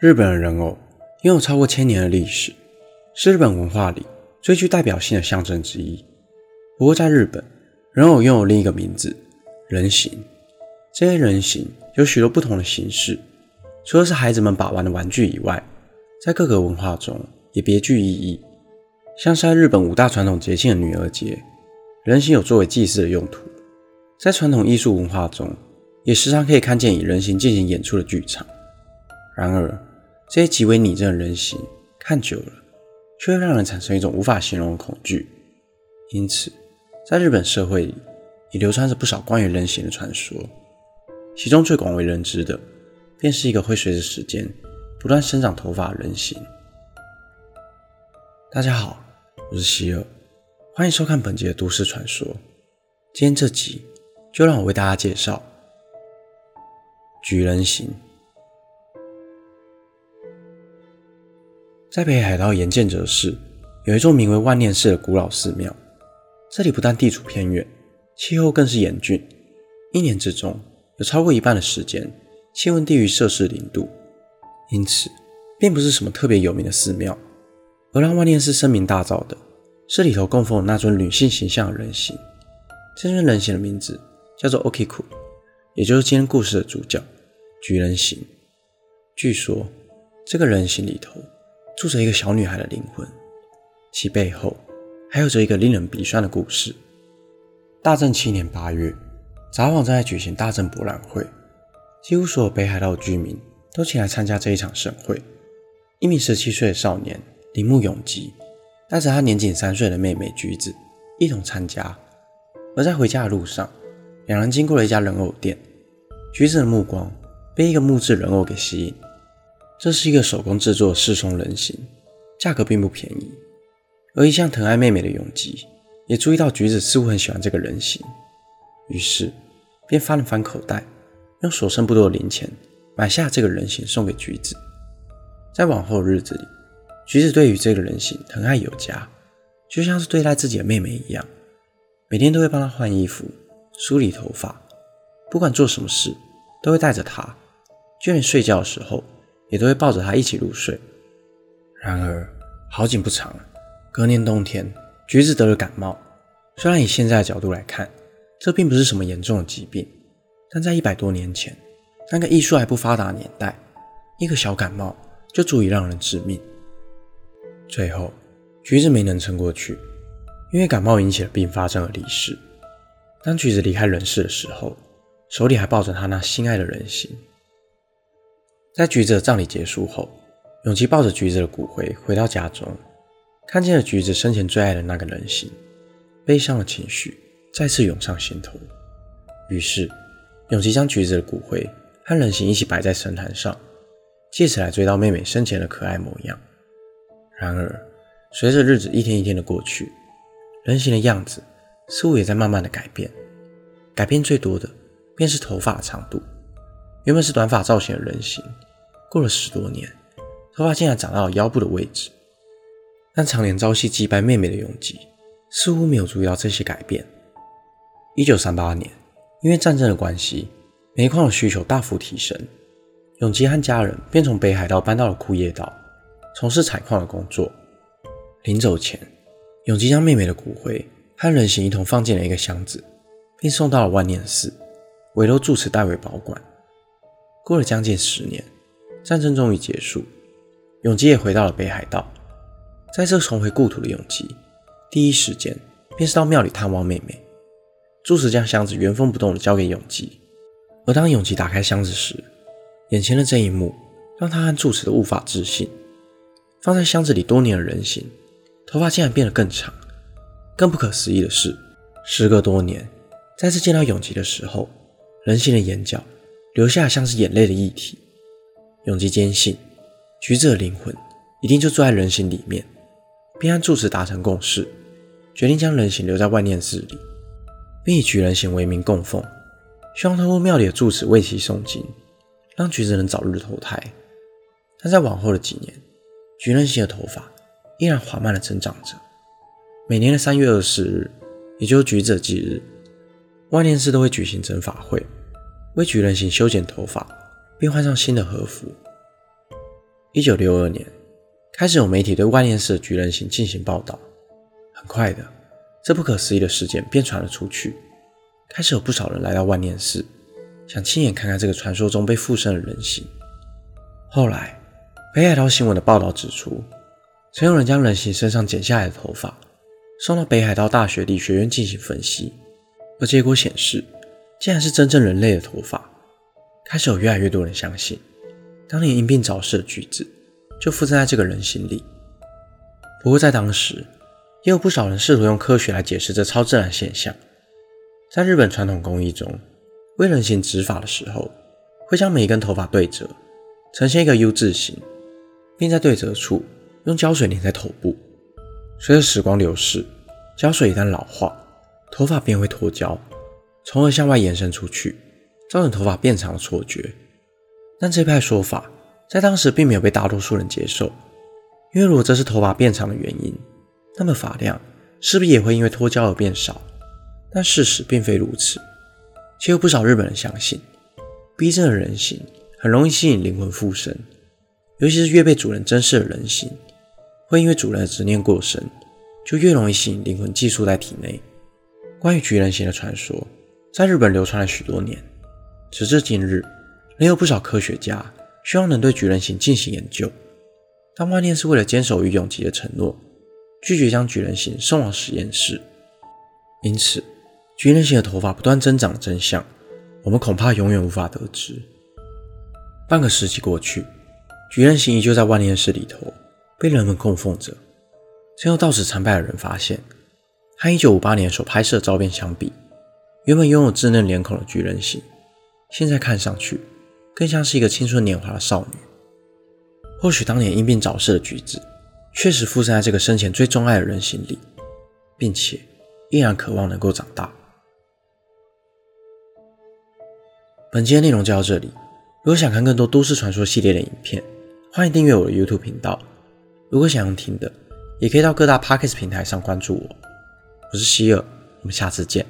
日本的人偶拥有超过千年的历史，是日本文化里最具代表性的象征之一。不过，在日本，人偶拥有另一个名字——人形。这些人形有许多不同的形式，除了是孩子们把玩的玩具以外，在各个文化中也别具意义。像是在日本五大传统节庆的女儿节，人形有作为祭祀的用途。在传统艺术文化中，也时常可以看见以人形进行演出的剧场。然而，这些极为拟真的人形看久了，却会让人产生一种无法形容的恐惧。因此，在日本社会里，也流传着不少关于人形的传说。其中最广为人知的，便是一个会随着时间不断生长头发的人形。大家好，我是希尔，欢迎收看本集的都市传说。今天这集。就让我为大家介绍举人形。在北海道岩见泽市，有一座名为万念寺的古老寺庙。这里不但地处偏远，气候更是严峻，一年之中有超过一半的时间气温低于摄氏零度，因此并不是什么特别有名的寺庙。而让万念寺声名大噪的是里头供奉的那尊女性形象的人形。这尊人形的名字。叫做 Okiku，也就是今天故事的主角菊人形。据说这个人形里头住着一个小女孩的灵魂，其背后还有着一个令人鼻酸的故事。大正七年八月，札幌正在举行大正博览会，几乎所有北海道居民都前来参加这一场盛会。一名十七岁的少年铃木永吉带着他年仅三岁的妹妹橘子一同参加，而在回家的路上。两人经过了一家人偶店，橘子的目光被一个木质人偶给吸引。这是一个手工制作的四松人形，价格并不便宜。而一向疼爱妹妹的永吉也注意到橘子似乎很喜欢这个人形，于是便翻了翻口袋，用所剩不多的零钱买下这个人形送给橘子。在往后的日子里，橘子对于这个人形疼爱有加，就像是对待自己的妹妹一样，每天都会帮她换衣服。梳理头发，不管做什么事都会带着她，就连睡觉的时候也都会抱着他一起入睡。然而好景不长，隔年冬天，橘子得了感冒。虽然以现在的角度来看，这并不是什么严重的疾病，但在一百多年前，那个医术还不发达的年代，一个小感冒就足以让人致命。最后，橘子没能撑过去，因为感冒引起了并发症而离世。当橘子离开人世的时候，手里还抱着他那心爱的人形。在橘子的葬礼结束后，永吉抱着橘子的骨灰回到家中，看见了橘子生前最爱的那个人形，悲伤的情绪再次涌上心头。于是，永吉将橘子的骨灰和人形一起摆在神坛上，借此来追悼妹妹生前的可爱模样。然而，随着日子一天一天的过去，人形的样子。似乎也在慢慢的改变，改变最多的便是头发的长度。原本是短发造型的人形，过了十多年，头发竟然长到了腰部的位置。但常年朝夕祭拜妹妹的永吉，似乎没有注意到这些改变。一九三八年，因为战争的关系，煤矿的需求大幅提升，永吉和家人便从北海道搬到了库页岛，从事采矿的工作。临走前，永吉将妹妹的骨灰。和人形一同放进了一个箱子，并送到了万念寺，委托住持代为保管。过了将近十年，战争终于结束，永吉也回到了北海道。在这重回故土的永吉，第一时间便是到庙里探望妹妹。住持将箱子原封不动地交给永吉，而当永吉打开箱子时，眼前的这一幕让他和住持都无法置信：放在箱子里多年的人形，头发竟然变得更长。更不可思议的是，时隔多年，再次见到永吉的时候，人形的眼角留下像是眼泪的液体。永吉坚信，橘子的灵魂一定就住在人形里面，并和住持达成共识，决定将人形留在万念寺里，并以橘人形为名供奉，希望通过庙里的住持为其诵经，让橘子能早日投胎。但在往后的几年，橘人形的头发依然缓慢地增长着。每年的三月二十日，也就是橘子忌日，万念寺都会举行整法会，为举人形修剪头发，并换上新的和服。一九六二年，开始有媒体对万年寺的菊人形进行报道。很快的，这不可思议的事件便传了出去，开始有不少人来到万年寺，想亲眼看看这个传说中被附身的人形。后来，北海道新闻的报道指出，曾有人将人形身上剪下来的头发送到北海道大学理学院进行分析，而结果显示，竟然是真正人类的头发。开始有越来越多人相信。当年因病早逝的橘子，就附身在这个人形里。不过在当时，也有不少人试图用科学来解释这超自然现象。在日本传统工艺中，为人形植发的时候，会将每一根头发对折，呈现一个 U 字形，并在对折处用胶水粘在头部。随着时光流逝，胶水一旦老化，头发便会脱胶，从而向外延伸出去，造成头发变长的错觉。但这派说法在当时并没有被大多数人接受，因为如果这是头发变长的原因，那么发量势必也会因为脱胶而变少。但事实并非如此，且有不少日本人相信，逼真的人形很容易吸引灵魂附身，尤其是越被主人珍视的人形，会因为主人的执念过深，就越容易吸引灵魂寄宿在体内。关于菊人形的传说，在日本流传了许多年，直至今日。仍有不少科学家希望能对巨人形进行研究，但万念是为了坚守与永吉的承诺，拒绝将巨人形送往实验室。因此，巨人形的头发不断增长的真相，我们恐怕永远无法得知。半个世纪过去，巨人形依旧在万念室里头被人们供奉着。最后到此参拜的人发现，和1958年所拍摄的照片相比，原本拥有稚嫩脸孔的巨人形，现在看上去。更像是一个青春年华的少女。或许当年因病早逝的橘子，确实附身在这个生前最钟爱的人心里，并且依然渴望能够长大。本期的内容就到这里。如果想看更多都市传说系列的影片，欢迎订阅我的 YouTube 频道。如果想用听的，也可以到各大 Podcast 平台上关注我。我是希尔，我们下次见。